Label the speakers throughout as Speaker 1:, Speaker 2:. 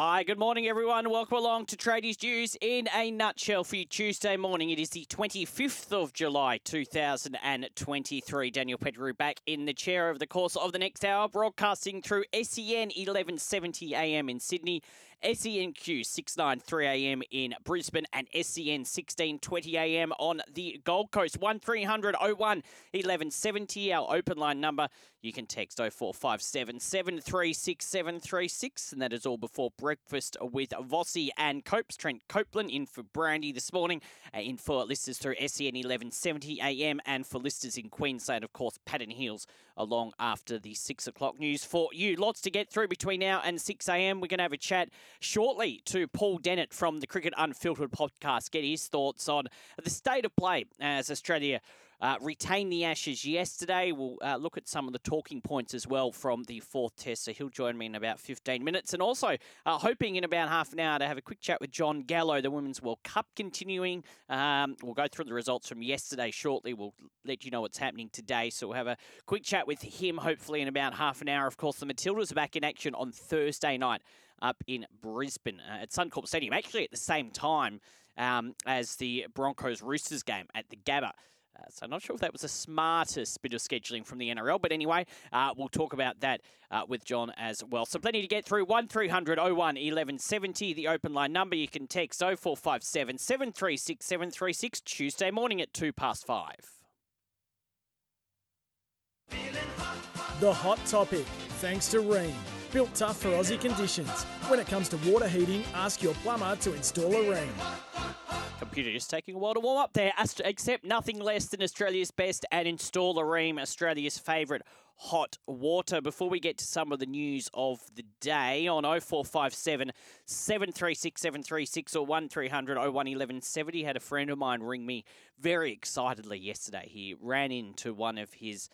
Speaker 1: Hi, good morning, everyone. Welcome along to Tradies News in a nutshell for you Tuesday morning. It is the 25th of July, 2023. Daniel Pettigrew back in the chair over the course of the next hour, broadcasting through SEN 1170 AM in Sydney SENQ 693am in Brisbane and SEN 1620am on the Gold Coast. 1300 01 1170, our open line number. You can text 0457 736 736, and that is all before breakfast with Vossi and Copes. Trent Copeland in for Brandy this morning, uh, in for listeners through SEN 1170 AM, and for listeners in Queensland, of course, Patton Hills along after the six o'clock news for you. Lots to get through between now and 6 a.m. We're going to have a chat shortly to Paul Dennett from the Cricket Unfiltered podcast, get his thoughts on the state of play as Australia uh, retained the Ashes yesterday. We'll uh, look at some of the talking points as well from the fourth test. So he'll join me in about 15 minutes. And also, uh, hoping in about half an hour to have a quick chat with Jon Gallo, the Women's World Cup continuing. Um, we'll go through the results from yesterday shortly. We'll let you know what's happening today. So we'll have a quick chat with him, hopefully, in about half an hour. Of course, the Matildas are back in action on Thursday night up in Brisbane uh, at Suncorp Stadium, actually at the same time um, as the Broncos Roosters game at the Gabba. Uh, so I'm not sure if that was the smartest bit of scheduling from the NRL, but anyway, uh, we'll talk about that uh, with Jon as well. So plenty to get through. 1300 01 1170, the open line number. You can text 0457 736 736 Tuesday morning at 2 past 5.
Speaker 2: The hot topic, thanks to Rheem. Built tough for Aussie conditions. When it comes to water heating, ask your plumber to install a Rheem.
Speaker 1: Computer just taking a while to warm up there. Accept nothing less than Australia's best and install a Rheem, Australia's favourite hot water. Before we get to some of the news of the day on 0457 736 736 or 1300 01 1170, had a friend of mine ring me very excitedly yesterday. He ran into one of his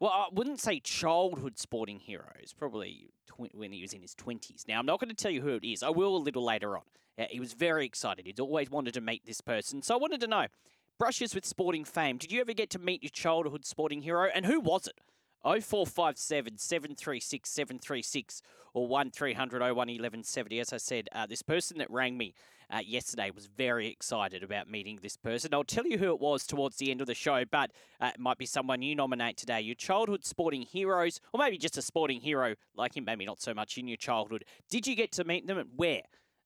Speaker 1: well, I wouldn't say childhood sporting heroes, probably tw- when he was in his 20s. Now, I'm not going to tell you who it is. I will a little later on. Uh, he was very excited. He'd always wanted to meet this person. So I wanted to know brushes with sporting fame. Did you ever get to meet your childhood sporting hero? And who was it? 0457 736 736 or 1300 01 1170. As I said, uh, this person that rang me uh, yesterday was very excited about meeting this person. I'll tell you who it was towards the end of the show, but uh, it might be someone you nominate today. Your childhood sporting heroes, or maybe just a sporting hero like him, maybe not so much in your childhood. Did you get to meet them and where?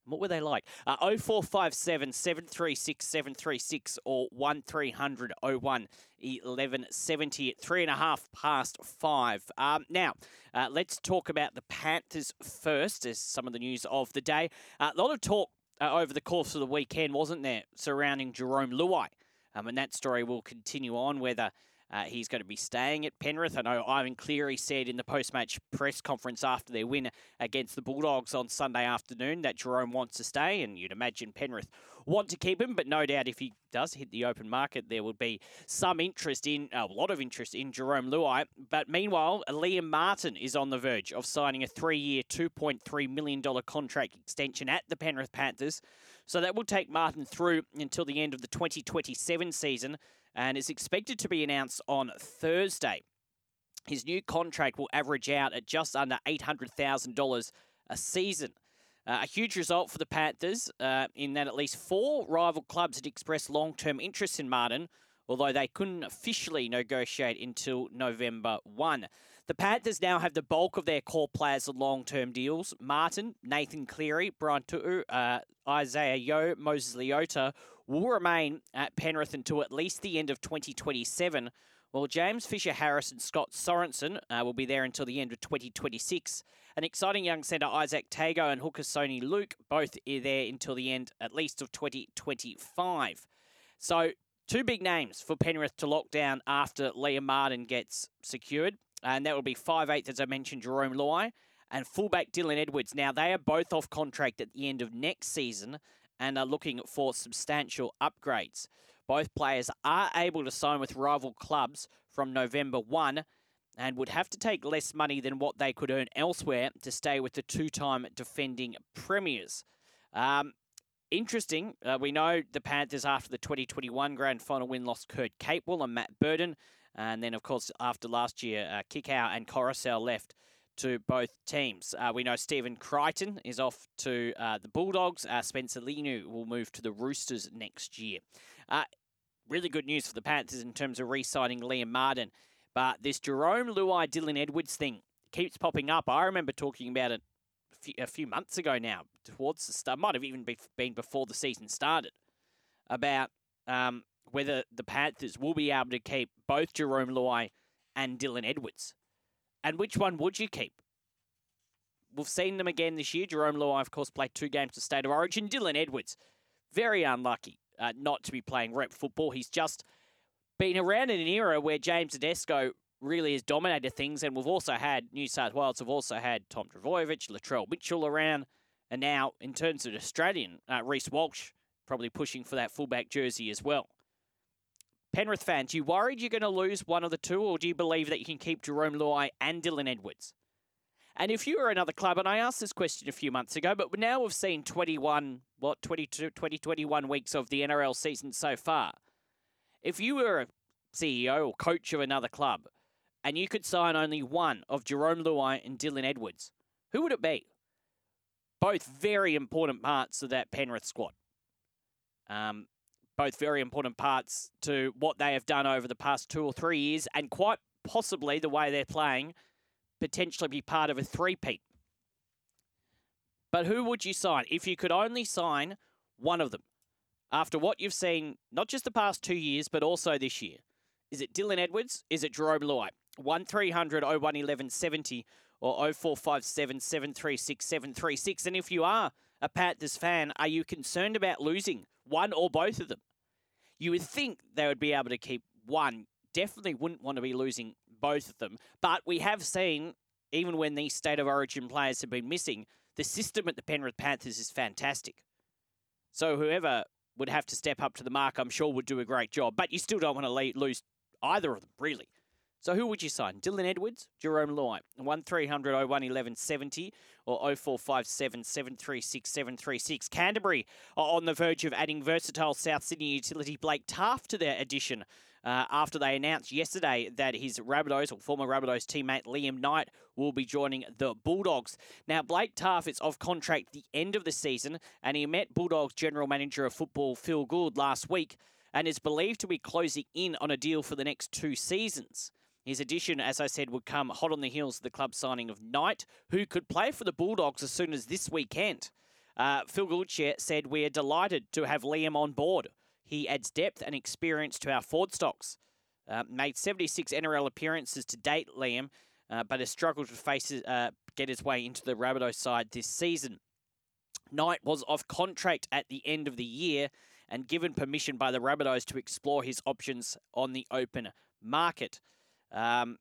Speaker 1: What were they like? Uh, 0457 736 736 or 1300 01 1170 at three and a half past five. Um, now, uh, let's talk about the Panthers first, as some of the news of the day. Uh, a lot of talk uh, over the course of the weekend, wasn't there, surrounding Jerome Luai? Um, and that story will continue on whether uh, he's going to be staying at Penrith. I know Ivan Cleary said in the post match press conference after their win against the Bulldogs on Sunday afternoon that Jerome wants to stay, and you'd imagine Penrith want to keep him, but no doubt if he does hit the open market, there will be some interest in, a lot of interest in Jerome Luai. But meanwhile, Liam Martin is on the verge of signing a three year, $2.3 million contract extension at the Penrith Panthers. So that will take Martin through until the end of the 2027 season and is expected to be announced on Thursday. His new contract will average out at just under $800,000 a season. Uh, a huge result for the Panthers uh, in that at least four rival clubs had expressed long term interest in Martin, although they couldn't officially negotiate until November 1. The Panthers now have the bulk of their core players on long term deals. Martin, Nathan Cleary, Brian To'o, uh, Isaah Yeo, Moses Leota will remain at Penrith until at least the end of 2027, while James Fisher Harris and Scott Sorensen uh, will be there until the end of 2026. An exciting young centre, Izack Tago and hooker Soni Luke, both are there until the end, at least, of 2025. So, two big names for Penrith to lock down after Liam Martin gets secured. And that will be five-eighth, as I mentioned, Jerome Luai and fullback Dylan Edwards. Now, they are both off contract at the end of next season and are looking for substantial upgrades. Both players are able to sign with rival clubs from November 1 and would have to take less money than what they could earn elsewhere to stay with the two time defending premiers. Um, interesting, uh, we know the Panthers, after the 2021 grand final win, lost Kurt Capewell and Matt Burton. And then, of course, after last year, uh, Kikau and Koroisau left to both teams. Uh, we know Stephen Crichton is off to uh, the Bulldogs. Uh, Spencer Leniu will move to the Roosters next year. Uh, really good news for the Panthers in terms of re signing Liam Martin. But this Jerome Luai Dylan Edwards thing keeps popping up. I remember talking about it a few, a few months ago now, towards the start, might have even been before the season started, about um, whether the Panthers will be able to keep both Jerome Luai and Dylan Edwards. And which one would you keep? We've seen them again this year. Jerome Luai, of course, played two games of State of Origin. Dylan Edwards, very unlucky uh, not to be playing rep football. He's just been around in an era where James Tedesco really has dominated things, and we've also had New South Wales have also had Tom Trbojevic, Latrell Mitchell around, and now in terms of Australian, uh, Reece Walsh probably pushing for that fullback jersey as well. Penrith fans, you worried you're going to lose one of the two, or do you believe that you can keep Jerome Luai and Dylan Edwards? And if you were another club, and I asked this question a few months ago, but now we've seen 21, what, 22, 20, 21 weeks of the NRL season so far. If you were a CEO or coach of another club, and you could sign only one of Jerome Luai and Dylan Edwards, who would it be? Both very important parts of that Penrith squad. Um, both very important parts to what they have done over the past two or three years, and quite possibly the way they're playing, potentially be part of a three-peat. But who would you sign if you could only sign one of them? After what you've seen, not just the past two years, but also this year. Is it Dylan Edwards? Is it Jerome Luai? 1300 01 1170 or 0457 736 736. And if you are a Panthers fan, are you concerned about losing one or both of them? You would think they would be able to keep one. Definitely wouldn't want to be losing both of them. But we have seen, even when these state of origin players have been missing, the system at the Penrith Panthers is fantastic. So whoever would have to step up to the mark, I'm sure, would do a great job. But you still don't want to lose either of them, really. So who would you sign? Dylan Edwards, Jerome Luai, 1300 01 1170 or 0457 736 736. Canterbury are on the verge of adding versatile South Sydney utility Blake Taaffe to their addition. Uh, after they announced yesterday that his Rabbitohs or former Rabbitohs teammate Liam Knight will be joining the Bulldogs. Now, Blake Taaffe is off contract the end of the season, and he met Bulldogs general manager of football Phil Gould last week and is believed to be closing in on a deal for the next two seasons. His addition, as I said, would come hot on the heels of the club signing of Knight, who could play for the Bulldogs as soon as this weekend. Uh, Phil Goodshare said, We are delighted to have Liam on board. He adds depth and experience to our Ford stocks. Uh, made 76 NRL appearances to date, Liam, uh, but has struggled to face uh, get his way into the Rabbitoh side this season. Knight was off contract at the end of the year and given permission by the Rabbitohs to explore his options on the open market. Um,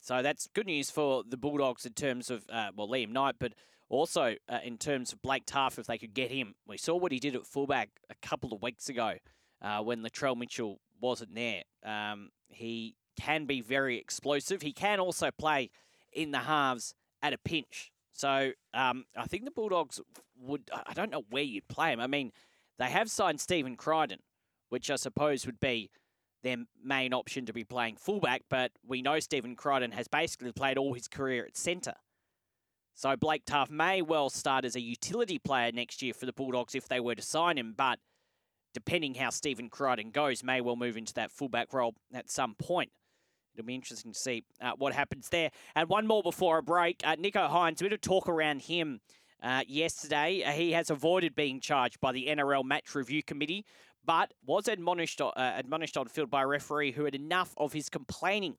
Speaker 1: so that's good news for the Bulldogs in terms of, uh, well, Liam Knight, but also uh, in terms of Blake Taaffe, if they could get him. We saw what he did at fullback a couple of weeks ago uh, when Latrell Mitchell wasn't there. Um, he can be very explosive. He can also play in the halves at a pinch. So um, I think the Bulldogs would, I don't know where you'd play him. I mean, they have signed Stephen Crichton, which I suppose would be their main option to be playing fullback, but we know Stephen Crichton has basically played all his career at centre. So Blake Taaffe may well start as a utility player next year for the Bulldogs if they were to sign him, but depending how Stephen Crichton goes, may well move into that fullback role at some point. It'll be interesting to see uh, what happens there. And one more before a break. Uh, Nicho Hynes, a bit of talk around him uh, yesterday. Uh, he has avoided being charged by the NRL Match Review Committee but was admonished, uh, admonished on field by a referee who had enough of his complaining.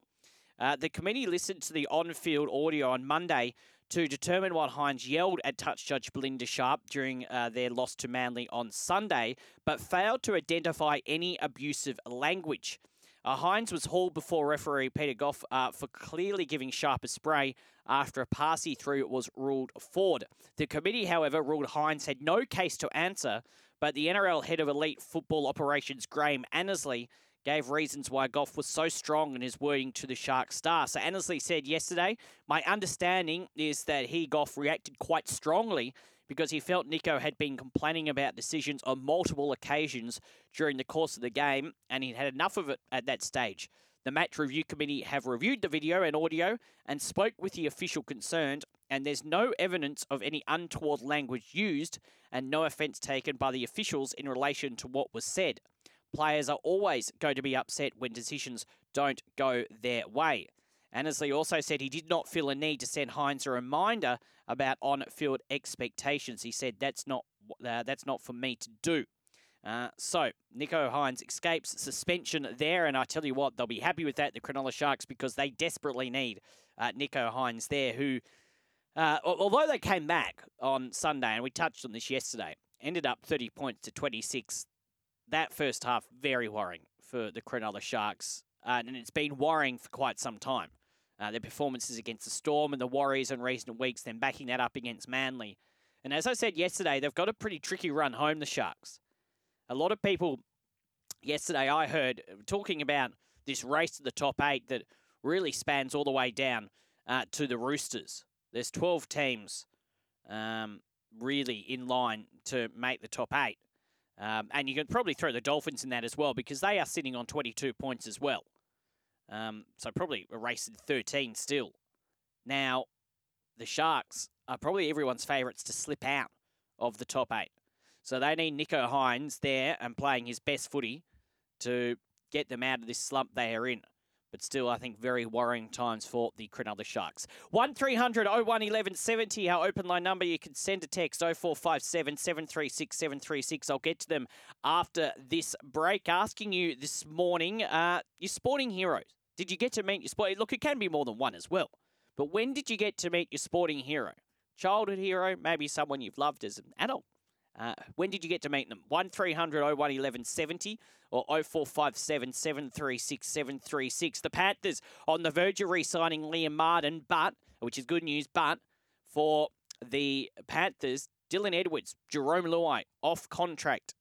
Speaker 1: Uh, the committee listened to the on field audio on Monday to determine what Hynes yelled at touch judge Belinda Sharp during uh, their loss to Manly on Sunday, but failed to identify any abusive language. Uh, Hynes was hauled before referee Peter Gough uh, for clearly giving Sharp a spray after a pass he threw was ruled forward. The committee, however, ruled Hynes had no case to answer but the NRL head of elite football operations, Graham Annesley, gave reasons why Gough was so strong in his wording to the Shark Star. So Annesley said yesterday, my understanding is that he, Gough, reacted quite strongly because he felt Nicho had been complaining about decisions on multiple occasions during the course of the game and he'd had enough of it at that stage. The match review committee have reviewed the video and audio and spoke with the official concerned, and there's no evidence of any untoward language used and no offence taken by the officials in relation to what was said. Players are always going to be upset when decisions don't go their way. Annesley also said he did not feel a need to send Hynes a reminder about on-field expectations. He said that's not uh, that's not for me to do. Uh, so, Nicho Hynes escapes suspension there, and I tell you what, they'll be happy with that, the Cronulla Sharks, because they desperately need uh, Nicho Hynes there, who, uh, although they came back on Sunday, and we touched on this yesterday, ended up 30 points to 26. That first half, very worrying for the Cronulla Sharks, uh, and it's been worrying for quite some time. Uh, their performances against the Storm and the Warriors in recent weeks, then backing that up against Manly. And as I said yesterday, they've got a pretty tricky run home, the Sharks a lot of people yesterday I heard uh, talking about this race to the top eight that really spans all the way down uh, to the Roosters. There's 12 teams um, really in line to make the top eight. Um, and you can probably throw the Dolphins in that as well because they are sitting on 22 points as well. Um, so probably a race in 13 still. Now, the Sharks are probably everyone's favourites to slip out of the top eight. So they need Nicho Hynes there and playing his best footy to get them out of this slump they are in. But still, I think very worrying times for the Cronulla Sharks. 1300 01 1170, our open line number. You can send a text 0457 736 736. I'll get to them after this break. Asking you this morning, uh, your sporting heroes. Did you get to meet your sport? Look, it can be more than one as well. But when did you get to meet your sporting hero? Childhood hero, maybe someone you've loved as an adult. Uh, when did you get to meet them? 1300 01 1170 or 0457 736 736. The Panthers on the verge of re signing Liam Martin, but, which is good news, but for the Panthers, Dylan Edwards, Jerome Luai off contract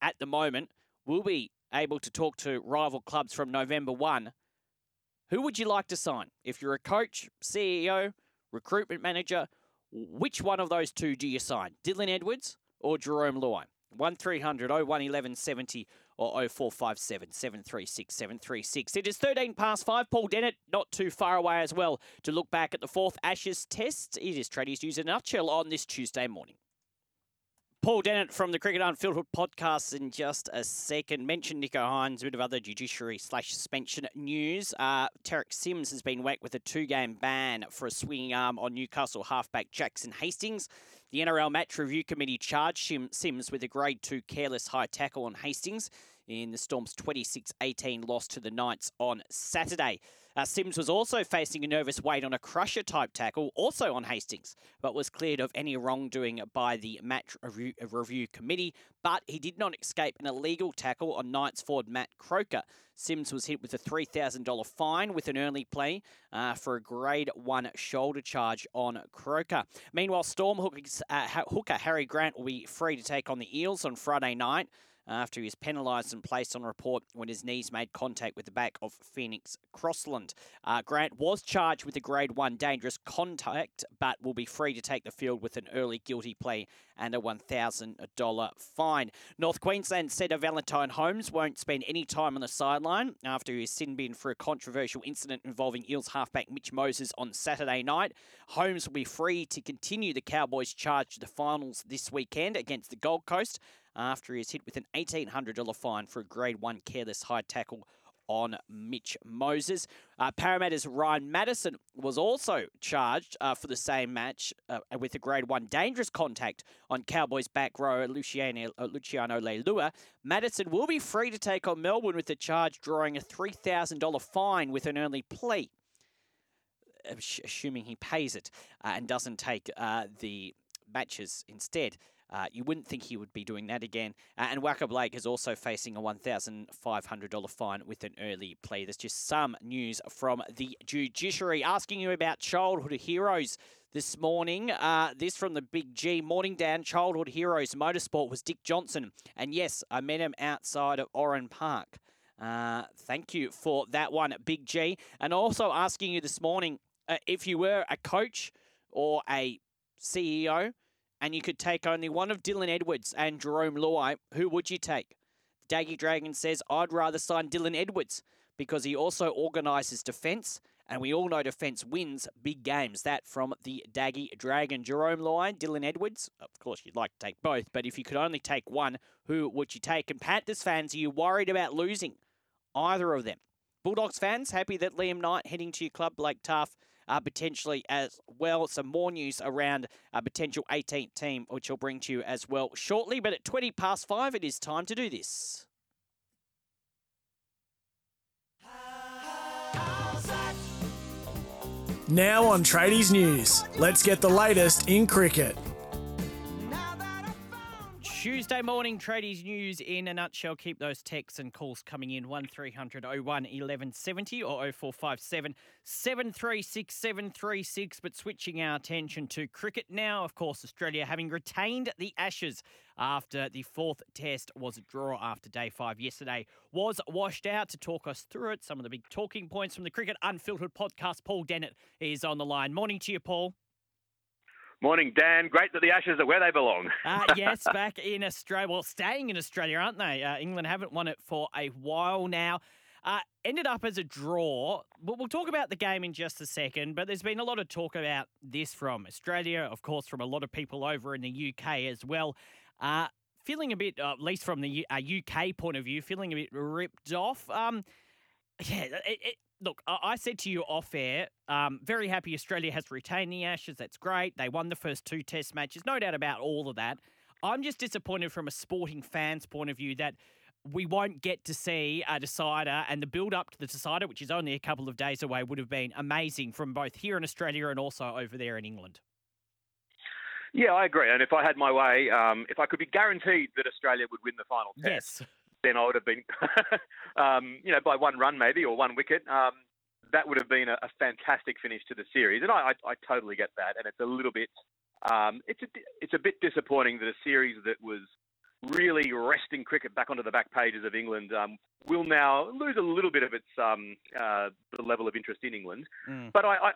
Speaker 1: at the moment, will be able to talk to rival clubs from November 1. Who would you like to sign? If you're a coach, CEO, recruitment manager, which one of those two do you sign? Dylan Edwards or Jerome Luai. 1300 01 1170 or 0457 736 736. It is 13 past 5. Paul Dennett not too far away as well to look back at the fourth Ashes test. It is Tradies News in a nutshell on this Tuesday morning. Paul Dennett from the Cricket Unfiltered podcast in just a second. Mentioned Nicho Hynes, a bit of other judiciary slash suspension news. Uh, Tariq Sims has been whacked with a two game ban for a swinging arm on Newcastle halfback Jackson Hastings. The NRL Match Review Committee charged Sims with a grade two careless high tackle on Hastings in the Storm's 26 18 loss to the Knights on Saturday. Uh, Sims was also facing a nervous wait on a crusher type tackle, also on Hastings, but was cleared of any wrongdoing by the match review, review committee. But he did not escape an illegal tackle on Knights forward Matt Croker. Sims was hit with a $3,000 fine with an early play uh, for a grade one shoulder charge on Croker. Meanwhile, Storm uh, hooker Harry Grant will be free to take on the Eels on Friday night after he was penalised and placed on report when his knees made contact with the back of Phoenix Crossland. Uh, Grant was charged with a grade one dangerous contact, but will be free to take the field with an early guilty plea and a $1,000 fine. North Queensland of Valentine Holmes won't spend any time on the sideline after he was sin bin for a controversial incident involving Eels halfback Mitch Moses on Saturday night. Holmes will be free to continue the Cowboys' charge to the finals this weekend against the Gold Coast after he is hit with an $1,800 fine for a grade one careless high tackle on Mitch Moses. Uh, Parramatta's Ryan Matterson was also charged uh, for the same match uh, with a grade one dangerous contact on Cowboys back row Luciano, uh, Luciano Leilua. Matterson will be free to take on Melbourne with the charge drawing a $3,000 fine with an early plea. Assuming he pays it uh, and doesn't take uh, the matches instead. Uh, you wouldn't think he would be doing that again. Uh, and Waqa Blake is also facing a $1,500 fine with an early plea. There's just some news from the judiciary. Asking you about childhood heroes this morning. Uh, this from the Big G. Morning Dan. childhood heroes motorsport was Dick Johnson. And yes, I met him outside of Oran Park. Uh, thank you for that one, Big G. And also asking you this morning uh, if you were a coach or a CEO and you could take only one of Dylan Edwards and Jerome Luai, who would you take? Daggy Dragon says, I'd rather sign Dylan Edwards, because he also organises defence. And we all know defence wins big games. That from the Daggy Dragon. Jerome Luai, Dylan Edwards. Of course, you'd like to take both, but if you could only take one, who would you take? And Panthers fans, are you worried about losing either of them? Bulldogs fans, happy that Liam Knight heading to your club, Blake Taaffe, uh, potentially as well. Some more news around a potential 18th team, which I'll bring to you as well shortly. But at 20 past five, it is time to do this.
Speaker 2: Now on Tradies News, let's get the latest in cricket.
Speaker 1: Tuesday morning tradies news in a nutshell. Keep those texts and calls coming in 1300 01 1170 or 0457 736 736. But switching our attention to cricket now, of course, Australia having retained the Ashes after the fourth test was a draw after day five yesterday was washed out. To talk us through it, some of the big talking points from the Cricket Unfiltered podcast, Paul Dennett is on the line. Morning to you, Paul.
Speaker 3: Morning, Dan. Great that the Ashes are where they belong.
Speaker 1: uh, yes, back in Australia. Well, staying in Australia, aren't they? Uh, England haven't won it for a while now. Uh, ended up as a draw. But we'll talk about the game in just a second. But there's been a lot of talk about this from Australia, of course, from a lot of people over in the UK as well. Uh, feeling a bit, uh, at least from the UK point of view, feeling a bit ripped off. Um, yeah, it, it, look, I said to you off air, um, very happy Australia has retained the Ashes. That's great. They won the first two Test matches. No doubt about all of that. I'm just disappointed from a sporting fan's point of view that we won't get to see a decider and the build up to the decider, which is only a couple of days away, would have been amazing from both here in Australia and also over there in England.
Speaker 3: Yeah, I agree. And if I had my way, um, if I could be guaranteed that Australia would win the final test,
Speaker 1: yes
Speaker 3: then I would have been, um, you know, by one run maybe or one wicket. Um, that would have been a, a, fantastic finish to the series, and I, I, I, totally get that. And it's a little bit, um, it's a, it's a bit disappointing that a series that was really wresting cricket back onto the back pages of England um, will now lose a little bit of its um, uh, the level of interest in England. Mm. But I, I,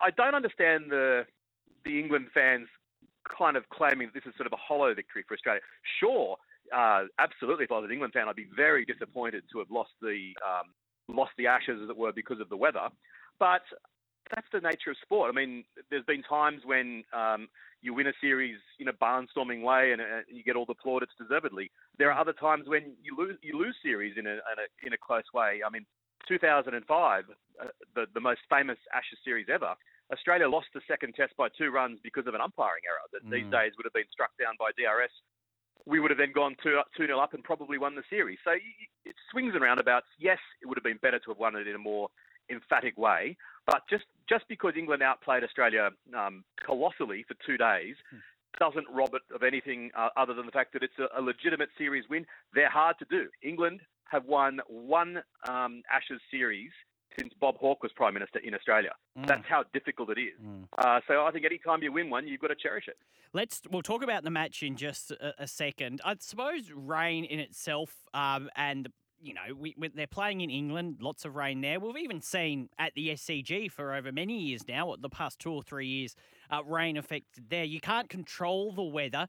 Speaker 3: I don't understand the the England fans kind of claiming that this is sort of a hollow victory for Australia. Sure, uh, absolutely, if I was an England fan, I'd be very disappointed to have lost the um, lost the Ashes, as it were, because of the weather. But that's the nature of sport. I mean, there's been times when um, you win a series in a barnstorming way and uh, you get all the plaudits deservedly. There are other times when you lose you lose series in a in a, in a close way. I mean, 2005, uh, the the most famous Ashes series ever. Australia lost the second test by two runs because of an umpiring error that mm. these days would have been struck down by DRS we would have then gone 2 2 0 up and probably won the series. So it swings and roundabouts. Yes, it would have been better to have won it in a more emphatic way, but just, just because England outplayed Australia um, colossally for two days hmm. doesn't rob it of anything uh, other than the fact that it's a, a, legitimate series win. They're hard to do. England have won one um, Ashes series since Bob Hawke was Prime Minister in Australia. Mm. That's how difficult it is. Mm. Uh, so I think any time you win one, you've got to cherish it.
Speaker 1: Let's we'll talk about the match in just a, a second. I suppose rain in itself um, and you know, we, we, they're playing in England, lots of rain there. We've even seen at the SCG for over many years now, the past two or three years, uh, rain affected there. You can't control the weather.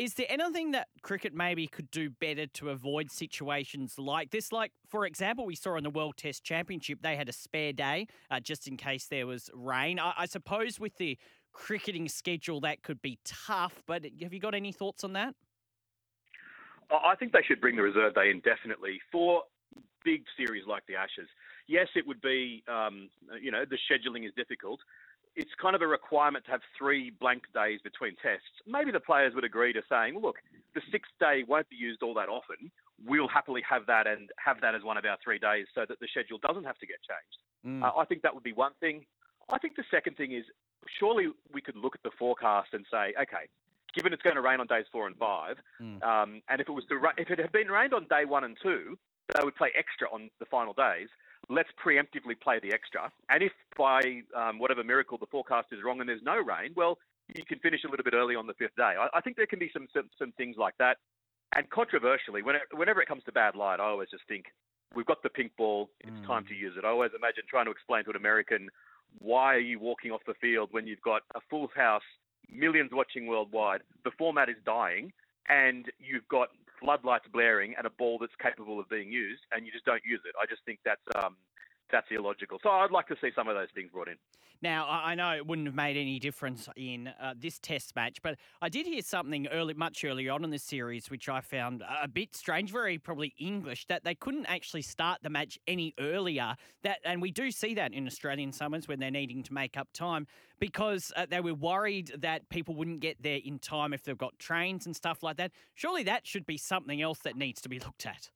Speaker 1: Is there anything that cricket maybe could do better to avoid situations like this? Like, for example, we saw in the World Test Championship, they had a spare day uh, just in case there was rain. I, I suppose with the cricketing schedule, that could be tough, but have you got any thoughts on that?
Speaker 3: I think they should bring the reserve day indefinitely for big series like the Ashes. Yes, it would be, um, you know, the scheduling is difficult, it's kind of a requirement to have three blank days between tests. Maybe the players would agree to saying, look, the sixth day won't be used all that often. We'll happily have that and have that as one of our three days so that the schedule doesn't have to get changed. Mm. Uh, I think that would be one thing. I think the second thing is surely we could look at the forecast and say, okay, given it's going to rain on days four and five, mm. um, and if it was to, if it had been rained on day one and two, they would play extra on the final days let's preemptively play the extra. And if by um, whatever miracle the forecast is wrong and there's no rain, well, you can finish a little bit early on the fifth day. I, I think there can be some, some, some things like that. And controversially, whenever, whenever it comes to bad light, I always just think we've got the pink ball. It's mm. time to use it. I always imagine trying to explain to an American why are you walking off the field when you've got a full house, millions watching worldwide. The format is dying, and you've got floodlights blaring, and a ball that's capable of being used, and you just don't use it. I just think that's um, that's illogical. So I'd like to see some of those things brought in.
Speaker 1: Now, I know it wouldn't have made any difference in uh, this test match, but I did hear something early, much earlier on in the series, which I found a bit strange, very probably English, that they couldn't actually start the match any earlier. That, and we do see that in Australian summers when they're needing to make up time because uh, they were worried that people wouldn't get there in time if they've got trains and stuff like that. Surely that should be something else that needs to be looked at.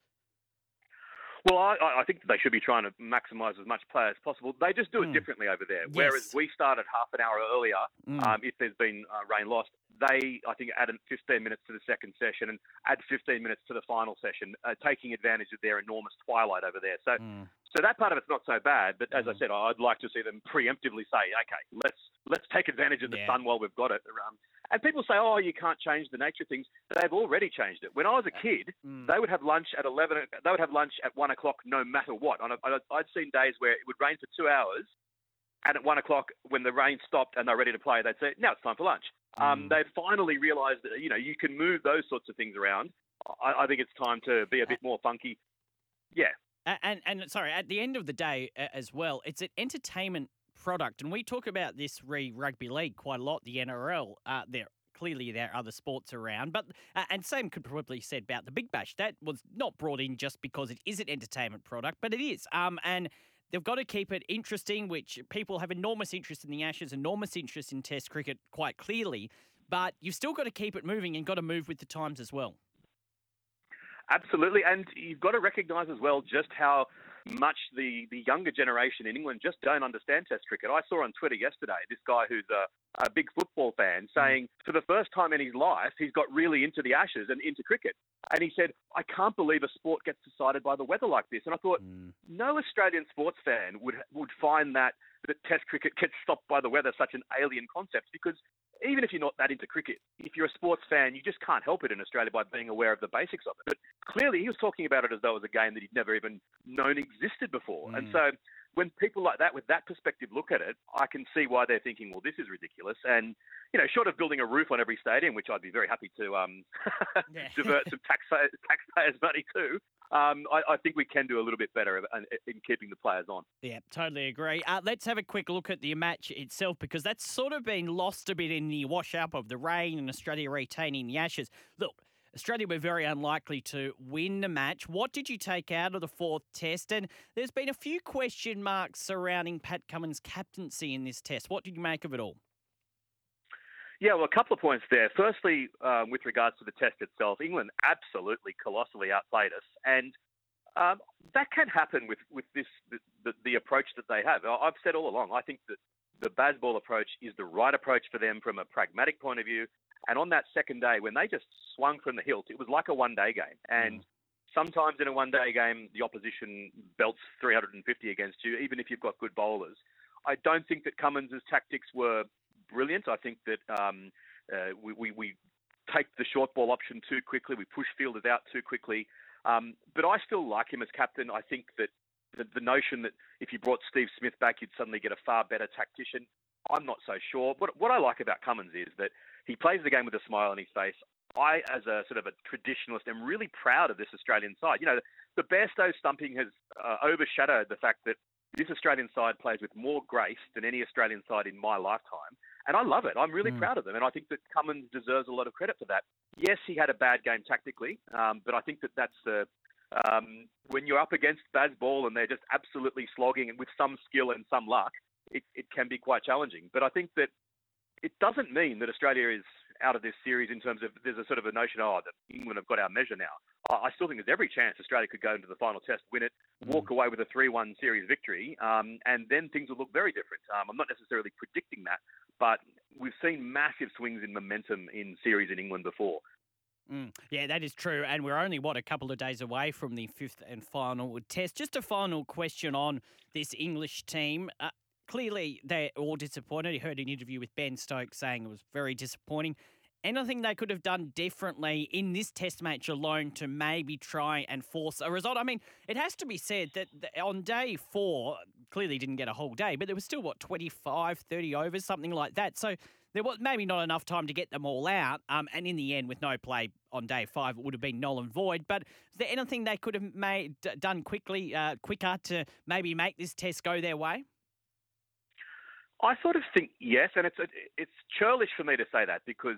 Speaker 3: Well, I, I think they should be trying to maximise as much play as possible. They just do it mm. differently over there. Yes. Whereas we started half an hour earlier, mm. um, if there's been uh, rain lost, they, I think, added 15 minutes to the second session and add 15 minutes to the final session, uh, taking advantage of their enormous twilight over there. So, mm. so that part of it's not so bad. But as I mm. said, I'd like to see them preemptively say, okay, let's let's take advantage of the yeah. sun while we've got it. Um, and people say, oh, you can't change the nature of things. They've already changed it. When I was a kid, mm. they would have lunch at 11, they would have lunch at 1 o'clock no matter what. I'd seen days where it would rain for two hours, and at 1 o'clock, when the rain stopped and they're ready to play, they'd say, now it's time for lunch. Um, mm. Um, they've finally realised that, you know, you can move those sorts of things around. I, I think it's time to be a bit more funky. Yeah.
Speaker 1: And, and, and sorry, at the end of the day as well, it's an entertainment product. And we talk about this re rugby league quite a lot, the NRL. Uh, there clearly there are other sports around, but uh, and same could probably be said about the Big Bash. That was not brought in just because it is an entertainment product, but it is. Um, and they've got to keep it interesting, which people have enormous interest in the Ashes, enormous interest in Test cricket, quite clearly. But you've still got to keep it moving and got to move with the times as well.
Speaker 3: Absolutely, and you've got to recognise as well just how much the, the younger generation in England just don't understand Test cricket. I saw on Twitter yesterday this guy who's a, a big football fan mm. saying for the first time in his life he's got really into the Ashes and into cricket. And he said, I can't believe a sport gets decided by the weather like this. And I thought, mm. no Australian sports fan would would find that that Test cricket gets stopped by the weather such an alien concept because even if you're not that into cricket, if you're a sports fan, you just can't help it in Australia by being aware of the basics of it. But clearly, he was talking about it as though it was a game that he'd never even known existed before. Mm. And so, when people like that with that perspective look at it, I can see why they're thinking, well, this is ridiculous. And you know, short of building a roof on every stadium, which I'd be very happy to um, divert some taxpayers, taxpayers' money to, um, I, I, think we can do a little bit better in, in keeping the players on.
Speaker 1: Yeah, totally agree. Uh, let's have a quick look at the match itself because that's sort of been lost a bit in the wash up of the rain and Australia retaining the Ashes. Look, Australia were very unlikely to win the match. What did you take out of the fourth test? And there's been a few question marks surrounding Pat Cummins' captaincy in this test. What did you make of it all?
Speaker 3: Yeah, well, a couple of points there. Firstly, um, with regards to the test itself, England absolutely colossally outplayed us, and um, that can happen with with this the, the, the, approach that they have. I've said all along, I think that the Bazball approach is the right approach for them from a pragmatic point of view. And on that second day, when they just swung from the hilt, it was like a one-day game, and. Mm. Sometimes in a one-day game, the opposition belts 350 against you, even if you've got good bowlers. I don't think that Cummins' tactics were brilliant. I think that um, uh, we, we, we, take the short ball option too quickly. We push fielders out too quickly. Um, but I still like him as captain. I think that the, the, notion that if you brought Steve Smith back, you'd suddenly get a far better tactician. I'm not so sure. What, what I like about Cummins is that he plays the game with a smile on his face. I, as a sort of a traditionalist, am really proud of this Australian side. You know, the Bairstow stumping has uh, overshadowed the fact that this Australian side plays with more grace than any Australian side in my lifetime and I love it. I'm really mm. proud of them, and I think that Cummins deserves a lot of credit for that. Yes, he had a bad game tactically, um, but I think that that's uh, um, when you're up against Bazball and they're just absolutely slogging and with some skill and some luck, it, it can be quite challenging. But I think that it doesn't mean that Australia is out of this series in terms of there's a sort of a notion, oh, that England have got our measure now. I still think there's every chance Australia could go into the final test, win it, walk mm. away with a 3-1 series victory, um, and then things will look very different. Um, I'm not necessarily predicting that, but we've seen massive swings in momentum in series in England before.
Speaker 1: Mm, yeah, that is true. And we're only, what, a couple of days away from the fifth and final test. Just a final question on this English team. Uh, clearly, they're all disappointed. I heard an interview with Ben Stokes saying it was very disappointing anything they could have done differently in this test match alone to maybe try and force a result? I mean, it has to be said that on day four, clearly didn't get a whole day, but there was still, what, 25, 30 overs, something like that. So there was maybe not enough time to get them all out. Um, and in the end, with no play on day five, it would have been null and void. But is there anything they could have made done quickly, uh, quicker to maybe make this test go their way?
Speaker 3: I sort of think yes, and it's it's churlish for me to say that because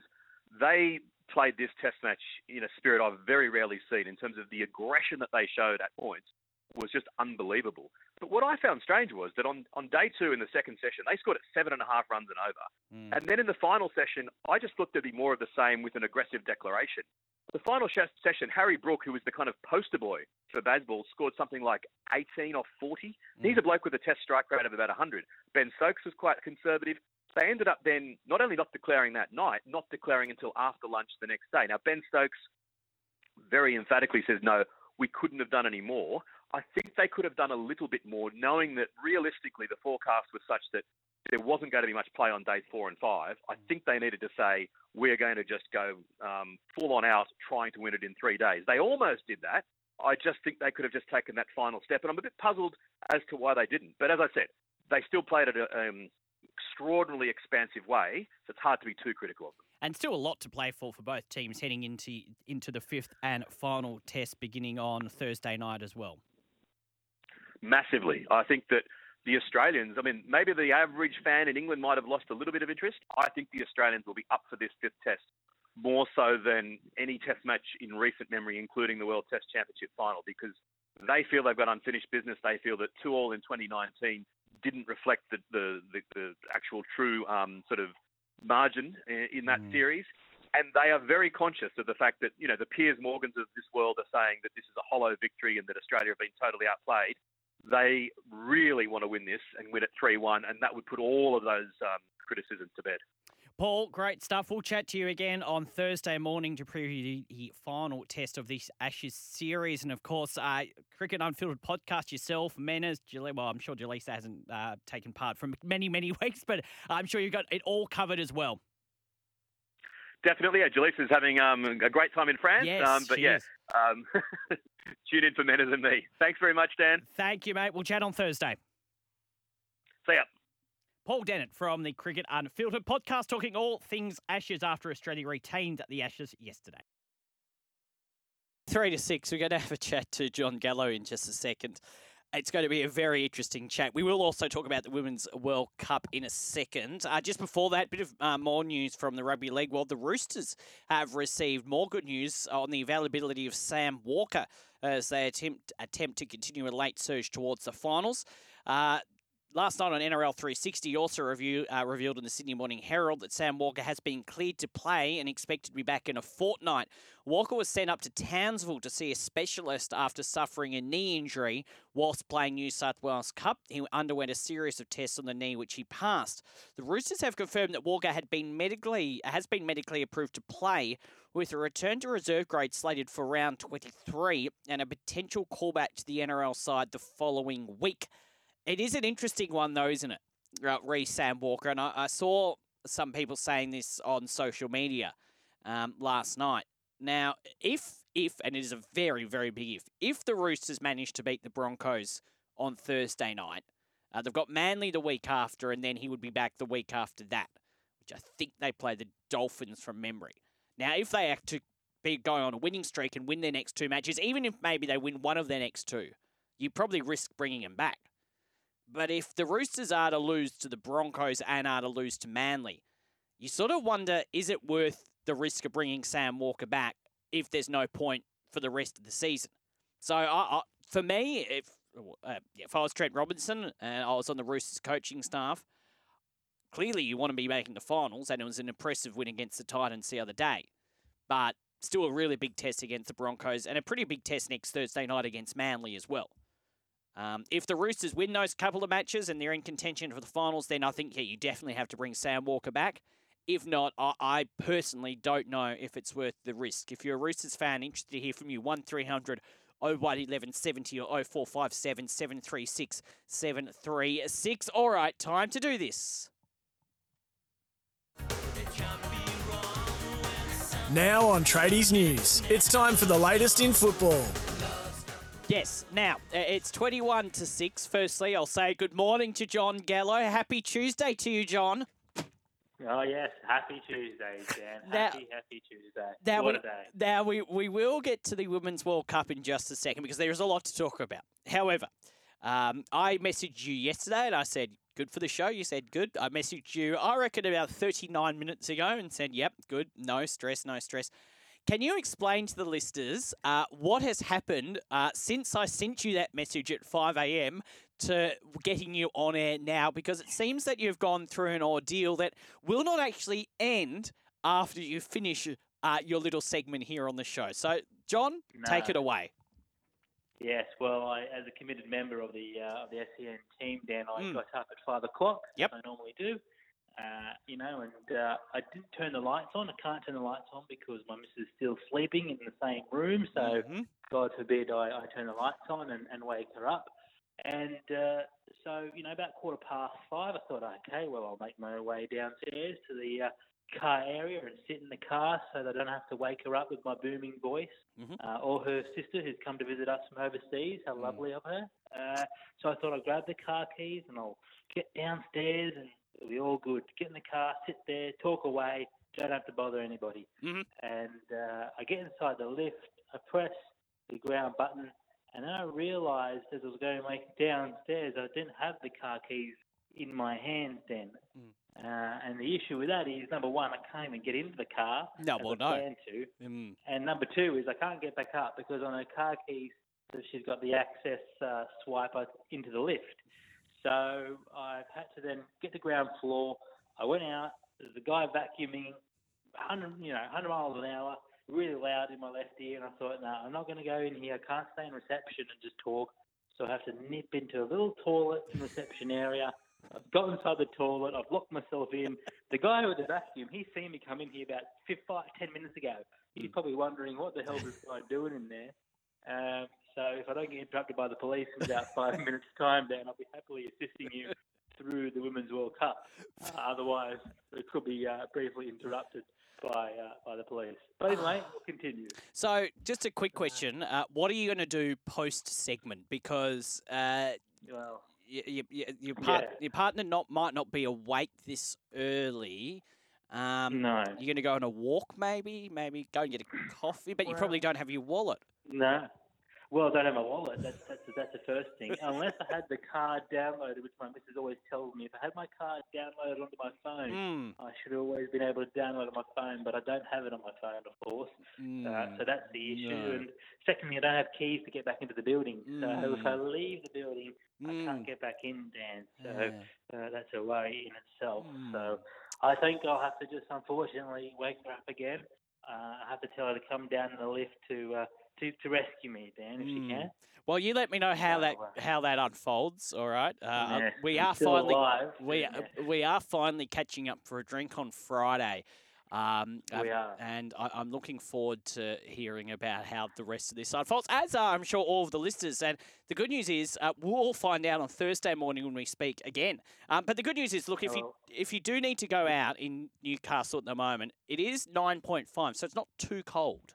Speaker 3: they played this test match in a spirit I've very rarely seen in terms of the aggression that they showed at points was just unbelievable. But what I found strange was that on, on day two in the second session, they scored at seven and a half runs and over. Mm. And then in the final session, I just looked to be more of the same with an aggressive declaration. The final session, Harry Brook, who was the kind of poster boy for Bazball, scored something like 18 or 40. Mm. He's a bloke with a test strike rate of about 100. Ben Stokes was quite conservative. They ended up then not only not declaring that night, not declaring until after lunch the next day. Now, Ben Stokes very emphatically says, no, we couldn't have done any more. I think they could have done a little bit more, knowing that realistically the forecast was such that there wasn't going to be much play on days four and five. I think they needed to say, we're going to just go um, full on out trying to win it in three days. They almost did that. I just think they could have just taken that final step. And I'm a bit puzzled as to why they didn't. But as I said, they still played it an um, extraordinarily expansive way, so it's hard to be too critical of them.
Speaker 1: And still a lot to play for for both teams heading into into the fifth and final test beginning on Thursday night as well.
Speaker 3: Massively. I think that the Australians, I mean, maybe the average fan in England might have lost a little bit of interest. I think the Australians will be up for this fifth test more so than any test match in recent memory, including the World Test Championship final, because they feel they've got unfinished business. They feel that two all in 2019 didn't reflect the the, the, the actual true um, sort of margin in that mm. series. And they are very conscious of the fact that, you know, the Piers Morgans of this world are saying that this is a hollow victory and that Australia have been totally outplayed. They really want to win this and win it 3 1, and that would put all of those um, criticisms to bed.
Speaker 1: Paul, great stuff. We'll chat to you again on Thursday morning to preview the final test of this Ashes series. And of course, uh, Cricket Unfiltered podcast yourself, Menas, Julie. well, I'm sure Jaleesa hasn't uh, taken part for many, many weeks, but I'm sure you've got it all covered as well.
Speaker 3: Definitely, yeah. Jaleesa's having um, a great time in France.
Speaker 1: Yes,
Speaker 3: um, but yeah, um, tune in for Menas and me. Thanks very much, Dan.
Speaker 1: Thank you, mate. We'll chat on Thursday.
Speaker 3: See ya.
Speaker 1: Paul Dennett from the Cricket Unfiltered podcast talking all things Ashes after Australia retained the Ashes yesterday. Three to six. We're going to have a chat to Jon Gallo in just a second. It's going to be a very interesting chat. We will also talk about the Women's World Cup in a second. Uh, just before that, a bit of uh, more news from the rugby league world. The Roosters have received more good news on the availability of Sam Walker as they attempt attempt to continue a late surge towards the finals. Uh, Last night on NRL 360, also review, uh, revealed in the Sydney Morning Herald that Sam Walker has been cleared to play and expected to be back in a fortnight. Walker was sent up to Townsville to see a specialist after suffering a knee injury whilst playing New South Wales Cup. He underwent a series of tests on the knee, which he passed. The Roosters have confirmed that Walker had been medically has been medically approved to play, with a return to reserve grade slated for round 23 and a potential callback to the NRL side the following week. It is an interesting one, though, isn't it? Uh, re Sam Walker. And I, I, saw some people saying this on social media um, last night. Now, if, if, and it is a very, very big if, if the Roosters manage to beat the Broncos on Thursday night, uh, they've got Manly the week after, and then he would be back the week after that, which I think they play the Dolphins from memory. Now, if they act to be going on a winning streak and win their next two matches, even if maybe they win one of their next two, you probably risk bringing him back. But if the Roosters are to lose to the Broncos and are to lose to Manly, you sort of wonder is it worth the risk of bringing Sam Walker back if there's no point for the rest of the season? So I, I, for me, if uh, if I was Trent Robinson and I was on the Roosters coaching staff, clearly you want to be making the finals, and it was an impressive win against the Titans the other day. But still a really big test against the Broncos and a pretty big test next Thursday night against Manly as well. Um, if the Roosters win those couple of matches and they're in contention for the finals, then I think yeah, you definitely have to bring Sam Walker back. If not, I, I personally don't know if it's worth the risk. If you're a Roosters fan, interested to hear from you, 1300 01 1170 or 0457 736 736. All right, time to do this.
Speaker 2: Now on Tradies News, it's time for the latest in football.
Speaker 1: Yes. Now, uh, it's 21 to 6. Firstly, I'll say good morning to Jon Gallo. Happy Tuesday to you, Jon.
Speaker 4: Oh yes, happy Tuesday, Dan.
Speaker 1: Now-
Speaker 4: Happy, happy Tuesday.
Speaker 1: now
Speaker 4: what
Speaker 1: we-
Speaker 4: a day.
Speaker 1: Now we, we will get to the Women's World Cup in just a second because there is a lot to talk about. However, um, I messaged you yesterday and I said good for the show. You said good. I messaged you I reckon about 39 minutes ago and said yep good. No stress, no stress. Can you explain to the listeners uh, what has happened uh, since I sent you that message at 5 a.m. to getting you on air now? Because it seems that you've gone through an ordeal that will not actually end after you finish uh, your little segment here on the show. So, Jon, take it away.
Speaker 4: Yes, well, I, as a committed member of the uh, of the SEN team, Dan, I
Speaker 1: Mm.
Speaker 4: got up at five o'clock,
Speaker 1: Yep.
Speaker 4: as I normally do. Uh, you know, and uh, I didn't turn the lights on. I can't turn the lights on because my missus is still sleeping in the same room. So,
Speaker 1: Mhm.
Speaker 4: God forbid I, I turn the lights on and, and wake her up. And uh, so, you know, about quarter past five, I thought, okay, well, I'll make my way downstairs to the uh, car area and sit in the car so that I don't have to wake her up with my booming voice.
Speaker 1: Mhm.
Speaker 4: Uh, or her sister who's come to visit us from overseas. How
Speaker 1: Mm.
Speaker 4: lovely of her. Uh, so I thought I'd grab the car keys and I'll get downstairs and it'll be all good. Get in the car, sit there, talk away. Don't have to bother anybody.
Speaker 1: Mhm.
Speaker 4: And uh, I get inside the lift. I press the ground button, and then I realised as I was going like downstairs, I didn't have the car keys in my hands then.
Speaker 1: Mm.
Speaker 4: Uh, and the issue with that is number one, I can't even get into the car.
Speaker 1: No, well,
Speaker 4: I
Speaker 1: no.
Speaker 4: to.
Speaker 1: Mm.
Speaker 4: And number two is I can't get back up because on her car keys, she's got the access uh, swiper into the lift. So I've had to then get the ground floor. I went out. There's a guy vacuuming, 100, you know, 100 miles an hour, really loud in my left ear. And I thought, no, I'm not going to go in here. I can't stay in reception and just talk. So I have to nip into a little toilet in the reception area. I've got inside the toilet. I've locked myself in. The guy with the vacuum, he's seen me come in here about five, ten minutes ago. He's probably wondering what the hell is this guy doing in there. Um, so if I don't get interrupted by the police in about five minutes' time, Dan, I'll be happily assisting you through the Women's World Cup. Uh, otherwise, it could be uh, briefly interrupted by uh, by the police. But anyway, we'll continue.
Speaker 1: So, just a quick question: uh, What are you going to do post segment? Because uh,
Speaker 4: Well,
Speaker 1: your part-
Speaker 4: Yeah.
Speaker 1: your partner not might not be awake this early. Um,
Speaker 4: no,
Speaker 1: You're going to go on a walk, maybe, maybe go and get a coffee, but you probably don't have your wallet.
Speaker 4: no. Well, I don't have my wallet. That's that's that's the first thing. Unless I had the card downloaded, which my missus always tells me, if I had my card downloaded onto my phone,
Speaker 1: Mm,
Speaker 4: I should have always been able to download it on my phone, but I don't have it on my phone, of course. Uh,
Speaker 1: mm,
Speaker 4: so that's the issue.
Speaker 1: no.
Speaker 4: And secondly, I don't have keys to get back into the building. So if I
Speaker 1: Mm.
Speaker 4: leave the building, I
Speaker 1: mm,
Speaker 4: can't get back in, Dan. So
Speaker 1: yeah.
Speaker 4: uh, that's a worry in itself.
Speaker 1: Mm.
Speaker 4: So I think I'll have to just unfortunately wake her up again. Uh, I have to tell her to come down in the lift to uh, to, to rescue me, Dan, if
Speaker 1: Mm.
Speaker 4: she can.
Speaker 1: Well, you let me know how that how that unfolds. All right. Uh,
Speaker 4: Yeah,
Speaker 1: we are finally
Speaker 4: alive.
Speaker 1: we
Speaker 4: Yeah,
Speaker 1: uh, we are finally catching up for a drink on Friday. Um,
Speaker 4: we
Speaker 1: uh,
Speaker 4: are.
Speaker 1: and I, I'm looking forward to hearing about how the rest of this unfolds, as are I'm sure all of the listeners. And the good news is uh, we'll all find out on Thursday morning when we speak again. Um, but the good news is, look, if you if you do need to go out in Newcastle at the moment, it is 9.5, so it's not too cold.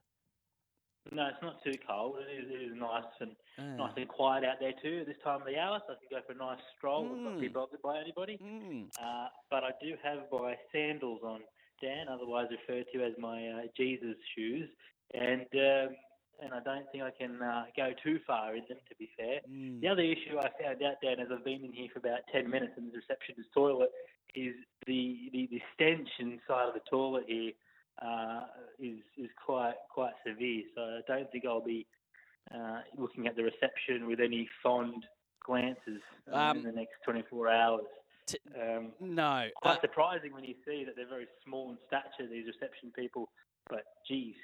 Speaker 4: No, it's not too cold. It is, it is nice and
Speaker 1: Uh,
Speaker 4: nice and quiet out there too at this time of the hour, so I can go for a nice stroll and not be
Speaker 1: Mm.
Speaker 4: bothered by anybody.
Speaker 1: mm,
Speaker 4: Uh, but I do have my sandals on, Dan, otherwise referred to as my uh, Jesus shoes, and um, and I don't think I can uh, go too far in them. To be fair,
Speaker 1: mm.
Speaker 4: the other issue I found out, Dan, as I've been in here for about ten minutes in the receptionist toilet, is the the, the stench inside of the toilet here uh, is is quite quite severe. So I don't think I'll be uh, looking at the reception with any fond glances uh,
Speaker 1: Um,
Speaker 4: in the next 24 hours.
Speaker 1: T-
Speaker 4: Um,
Speaker 1: No.
Speaker 4: quite
Speaker 1: Uh,
Speaker 4: surprising when you see that they're very small in stature, these reception people. But geez,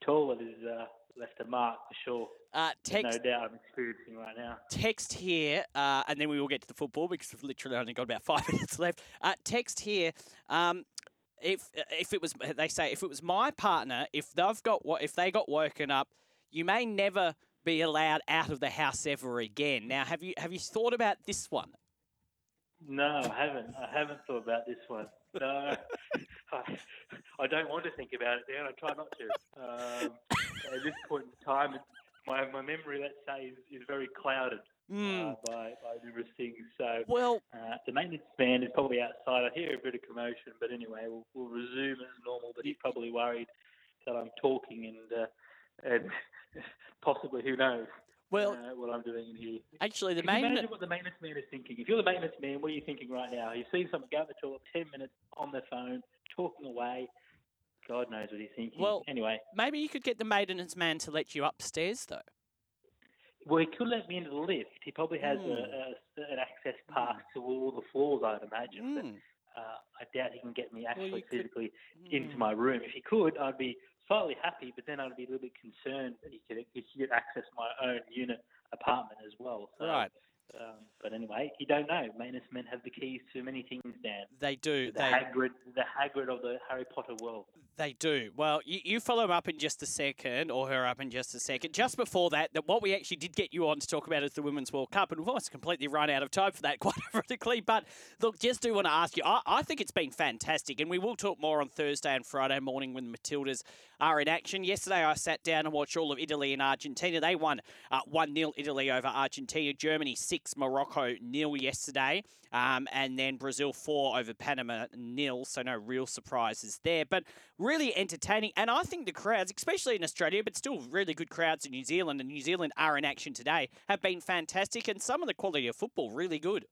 Speaker 4: toilet has uh, left a mark for sure.
Speaker 1: uh, text
Speaker 4: No doubt I'm experiencing right now.
Speaker 1: text here, uh, and then we will get to the football because we've literally only got about five minutes left. Uh, text here. Um, if if it was they say if it was my partner, if they've got what if they got woken up, you may never be allowed out of the house ever again. Now, have you have you thought about this one?
Speaker 4: No, I haven't. I haven't thought about this one. No, I, I don't want to think about it, Dan. I try not to. Um, at this point in time, my, my memory, let's say, is, is very clouded.
Speaker 1: Mm.
Speaker 4: uh, by, by numerous things. So
Speaker 1: Well,
Speaker 4: uh, the maintenance man is probably outside. I hear a bit of commotion, but anyway, we'll, we'll resume as normal. But he's probably worried that I'm talking and uh, and possibly who knows
Speaker 1: well,
Speaker 4: uh, what I'm doing in here.
Speaker 1: actually, the main.
Speaker 4: imagine what the maintenance man is thinking? If you're the maintenance man, what are you thinking right now? You see someone go to the toilet, ten minutes on their phone, talking away. God knows what he's thinking.
Speaker 1: Well-
Speaker 4: anyway,
Speaker 1: Maybe you could get the maintenance man to let you upstairs, though.
Speaker 4: Well, he could let me into the lift. He probably has
Speaker 1: Hmm.
Speaker 4: a, a, an access pass to all the floors, I'd imagine. But
Speaker 1: Mm.
Speaker 4: uh, I doubt he can get me actually
Speaker 1: you could-
Speaker 4: physically into
Speaker 1: Mm.
Speaker 4: my room. If he could, I'd be slightly happy, but then I'd be a little bit concerned that he could, he could access my own unit apartment as well. So,
Speaker 1: Right.
Speaker 4: Um, but anyway, you don't know. Maintenance men have the keys to many things, Dan.
Speaker 1: They do.
Speaker 4: The
Speaker 1: They,
Speaker 4: Hagrid, the Hagrid of the Harry Potter world.
Speaker 1: They do. Well, you, you follow him up in just a second, or her up in just a second. Just before that, that what we actually did get you on to talk about is the Women's World Cup, and we've almost completely run out of time for that, quite ironically. But look, just do want to ask you. I, I think it's been fantastic, and we will talk more on Thursday and Friday morning when the Matildas are in action. Yesterday, I sat down and watched all of Italy and Argentina. They won uh, one 0 Italy over Argentina. Germany six, Morocco nil yesterday. Um, and then Brazil four over Panama nil, so no real surprises there. But really entertaining, and I think the crowds, especially in Australia, but still really good crowds in New Zealand, and New Zealand are in action today, have been fantastic, and some of the quality of football really good.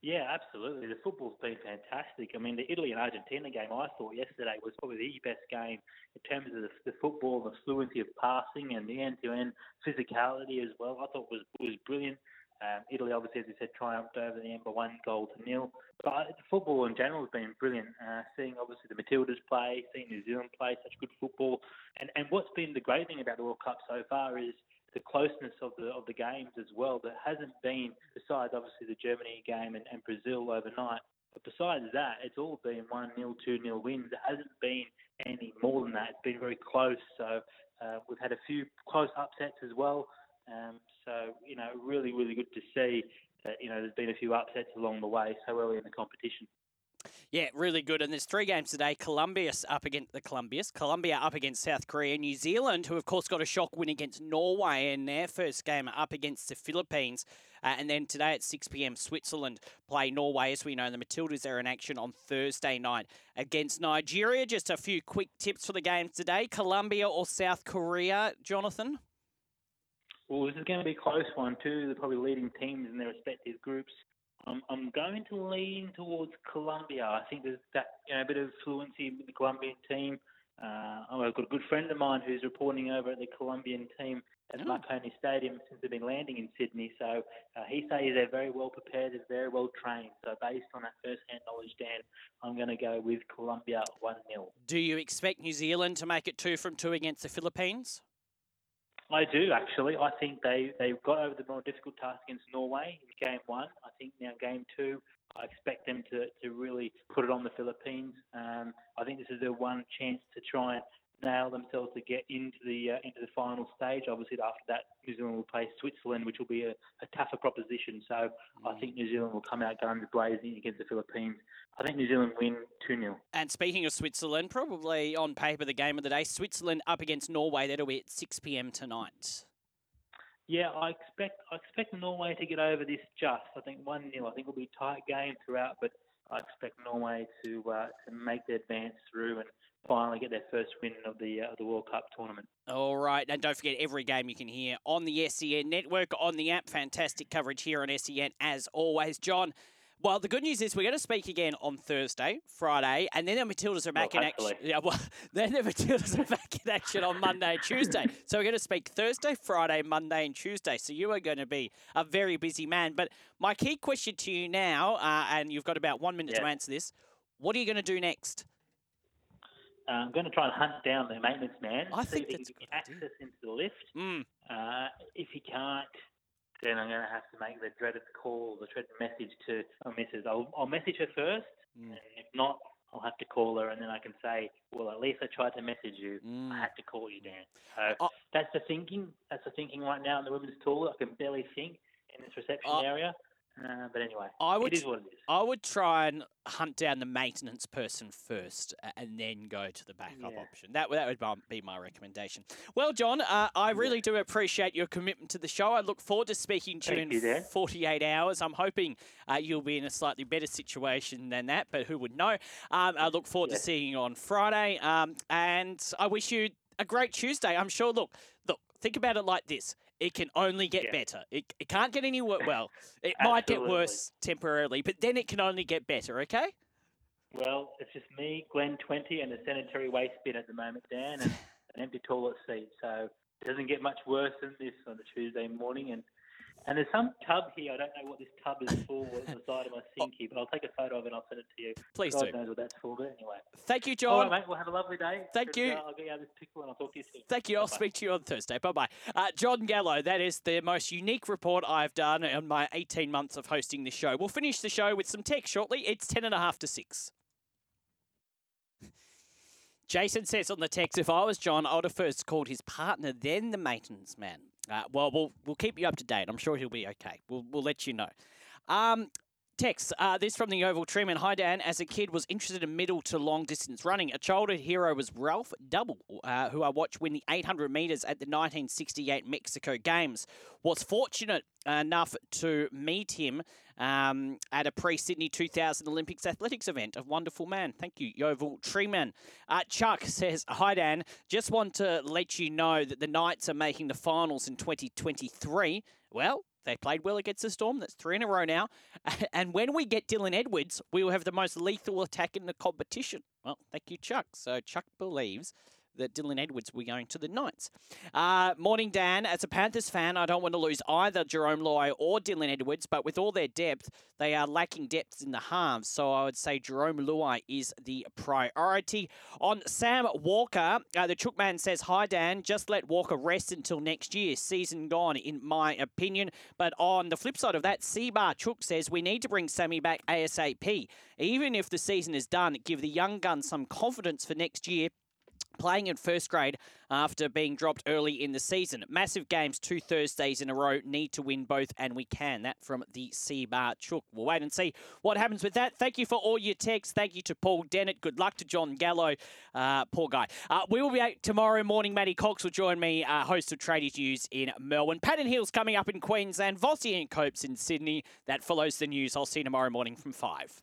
Speaker 4: Yeah, absolutely. The football's been fantastic. I mean, the Italy and Argentina game I thought yesterday was probably the best game in terms of the, the football, the fluency of passing, and the end-to-end physicality as well. I thought was was brilliant. Um, Italy, obviously, as we said, triumphed over them by one goal to nil. But the football in general has been brilliant. Uh, seeing obviously the Matildas play, seeing New Zealand play such good football, and and what's been the great thing about the World Cup so far is the closeness of the of the games as well. There hasn't been, besides obviously the Germany game and, and Brazil overnight, but besides that, it's all been one 0 two 0 wins. There hasn't been any more than that. It's been very close. So uh, we've had a few close upsets as well. Um, so you know, really, really good to see that you know there's been a few upsets along the way so early in the competition.
Speaker 1: Yeah, really good. And there's three games today. Colombia's up against the Colombia's. Colombia up against South Korea. New Zealand, who of course got a shock win against Norway in their first game, up against the Philippines. Uh, and then today at 6 p.m., Switzerland play Norway. As we know, the Matildas are in action on Thursday night against Nigeria. Just a few quick tips for the games today. Colombia or South Korea, Jonathan?
Speaker 4: Well, this is going to be a close one too. They're probably leading teams in their respective groups. I'm, I'm going to lean towards Colombia. I think there's that you know, a bit of fluency with the Colombian team. Uh, I've got a good friend of mine who's reporting over at the Colombian team at
Speaker 1: Oh.
Speaker 4: Marconi Stadium since they've been landing in Sydney. So uh, he says they're very well prepared, they're very well trained. So based on that first-hand knowledge, Dan, I'm going to go with Colombia 1 0.
Speaker 1: Do you expect New Zealand to make it two from two against the Philippines?
Speaker 4: I do actually. I think they they got over the more difficult task against Norway in game one. I think now game two, I expect them to, to really put it on the Philippines. Um, I think this is their one chance to try and nail themselves to get into the uh, into the final stage. Obviously, after that, New Zealand will play Switzerland, which will be a, a tougher proposition. So I think New Zealand will come out guns blazing against the Philippines. I think New Zealand win two 0
Speaker 1: And speaking of Switzerland, probably on paper the game of the day, Switzerland up against Norway. That'll be at 6 p.m. tonight.
Speaker 4: Yeah, I expect I expect Norway to get over this just. I think one 0 I think it'll be a tight game throughout, but I expect Norway to uh, to make the advance through and finally get their first win of the uh, the World Cup tournament.
Speaker 1: All right, and don't forget every game you can hear on the SEN network, on the app. Fantastic coverage here on SEN as always. Jon, well, the good news is we're going to speak again on Thursday, Friday, and then the Matildas are back
Speaker 4: Well,
Speaker 1: in action. Yeah, well, then the Matildas are back in action on Monday and Tuesday. So we're going to speak Thursday, Friday, Monday, and Tuesday. So you are going to be a very busy man. But my key question to you now, uh, and you've got about one minute to answer this. What are you going to do next?
Speaker 4: Uh, I'm going to try and hunt down the maintenance man.
Speaker 1: I
Speaker 4: see
Speaker 1: think
Speaker 4: if he can
Speaker 1: a
Speaker 4: get
Speaker 1: good idea.
Speaker 4: access into the lift.
Speaker 1: Mm,
Speaker 4: Uh, if he can't, then I'm going to have to make the dreaded call, the dreaded message to my missus. I'll, I'll message her first,
Speaker 1: Mm.
Speaker 4: and if not, I'll have to call her, and then I can say, well, at least I tried to message you.
Speaker 1: mm.
Speaker 4: I had to call you, Dan. So
Speaker 1: Oh.
Speaker 4: that's the thinking. That's the thinking right now in the women's toilet. I can barely think in this reception
Speaker 1: Oh.
Speaker 4: area. Uh, but anyway,
Speaker 1: I would
Speaker 4: it is what it is.
Speaker 1: I would try and hunt down the maintenance person first, and then go to the backup
Speaker 4: Yeah.
Speaker 1: option. That would- that would be my recommendation. Well, Jon, uh, I really do appreciate your commitment to the show. I look forward to speaking to
Speaker 4: Thank
Speaker 1: you in
Speaker 4: Dan.
Speaker 1: 48 hours. I'm hoping uh, you'll be in a slightly better situation than that, but who would know? Um, I look forward
Speaker 4: Yeah.
Speaker 1: to seeing you on Friday, um, and I wish you a great Tuesday. I'm sure. Look, look. Think about it like this: it can only get
Speaker 4: Yeah.
Speaker 1: better. It, it can't get any worse. Well, it might get worse temporarily, but then it can only get better. Okay.
Speaker 4: Well, it's just me, Glen 20, and a sanitary waste bin at the moment, Dan, and an empty toilet seat. So it doesn't get much worse than this on a Tuesday morning. And and there's some tub here. I don't know what this tub is for on the side of my sink here, but I'll take a photo of it and I'll send it to you.
Speaker 1: Please
Speaker 4: God
Speaker 1: do.
Speaker 4: knows what that's for, but anyway.
Speaker 1: Thank you, Jon.
Speaker 4: right, mate. Well, have a lovely day.
Speaker 1: Thank you.
Speaker 4: Uh, I'll get you out of this pickle and I'll talk to you soon.
Speaker 1: Thank you. I'll speak to you on Thursday. Bye bye. Uh, Jon Gallo, that is the most unique report I've done in my 18 months of hosting this show. We'll finish the show with some text shortly. It's 10 and a half to 6. Jason says on the text, if I was Jon, I would have first called his partner, then the maintenance man. Uh, well, we'll we'll keep you up to date. I'm sure he'll be okay. We'll we'll let you know. Um, text uh, this from the Oval Treeman. Hi Dan. As a kid, was interested in middle to long distance running. A childhood hero was Ralph Doubell, uh, who I watched win the 800 meters at the 1968 Mexico Games. Was fortunate enough to meet him um, at a pre-Sydney 2000 Olympics athletics event. A wonderful man. Thank you, Yeovil Treeman. Uh, Chuck says, "Hi Dan. Just want to let you know that the Knights are making the finals in 2023. Well." They played well against the Storm. That's three in a row now. And when we get Dylan Edwards, we will have the most lethal attack in the competition. Well, thank you, Chuck. So Chuck believes that Dylan Edwards be going to the Knights. Uh, morning, Dan. As a Panthers fan, I don't want to lose either Jerome Luai or Dylan Edwards, but with all their depth, they are lacking depth in the halves. So I would say Jerome Luai is the priority. On Sam Walker, uh, the Chookman says, Hi, Dan. Just let Walker rest until next year. Season gone, in my opinion. But on the flip side of that, Seabar Chook says, We need to bring Sammy back ASAP. Even if the season is done, give the young gun some confidence for next year playing in first grade after being dropped early in the season. Massive games, two Thursdays in a row, need to win both, and we can. That from the C Bar Chook. We'll wait and see what happens with that. Thank you for all your texts. Thank you to Paul Dennett. Good luck to Jon Gallo. Uh, poor guy. Uh, we will be out tomorrow morning. Matty Cox will join me, uh, host of Tradies News in Melbourne. Patton Hills coming up in Queensland. Vossi and Copes in Sydney. That follows the news. I'll see you tomorrow morning from 5.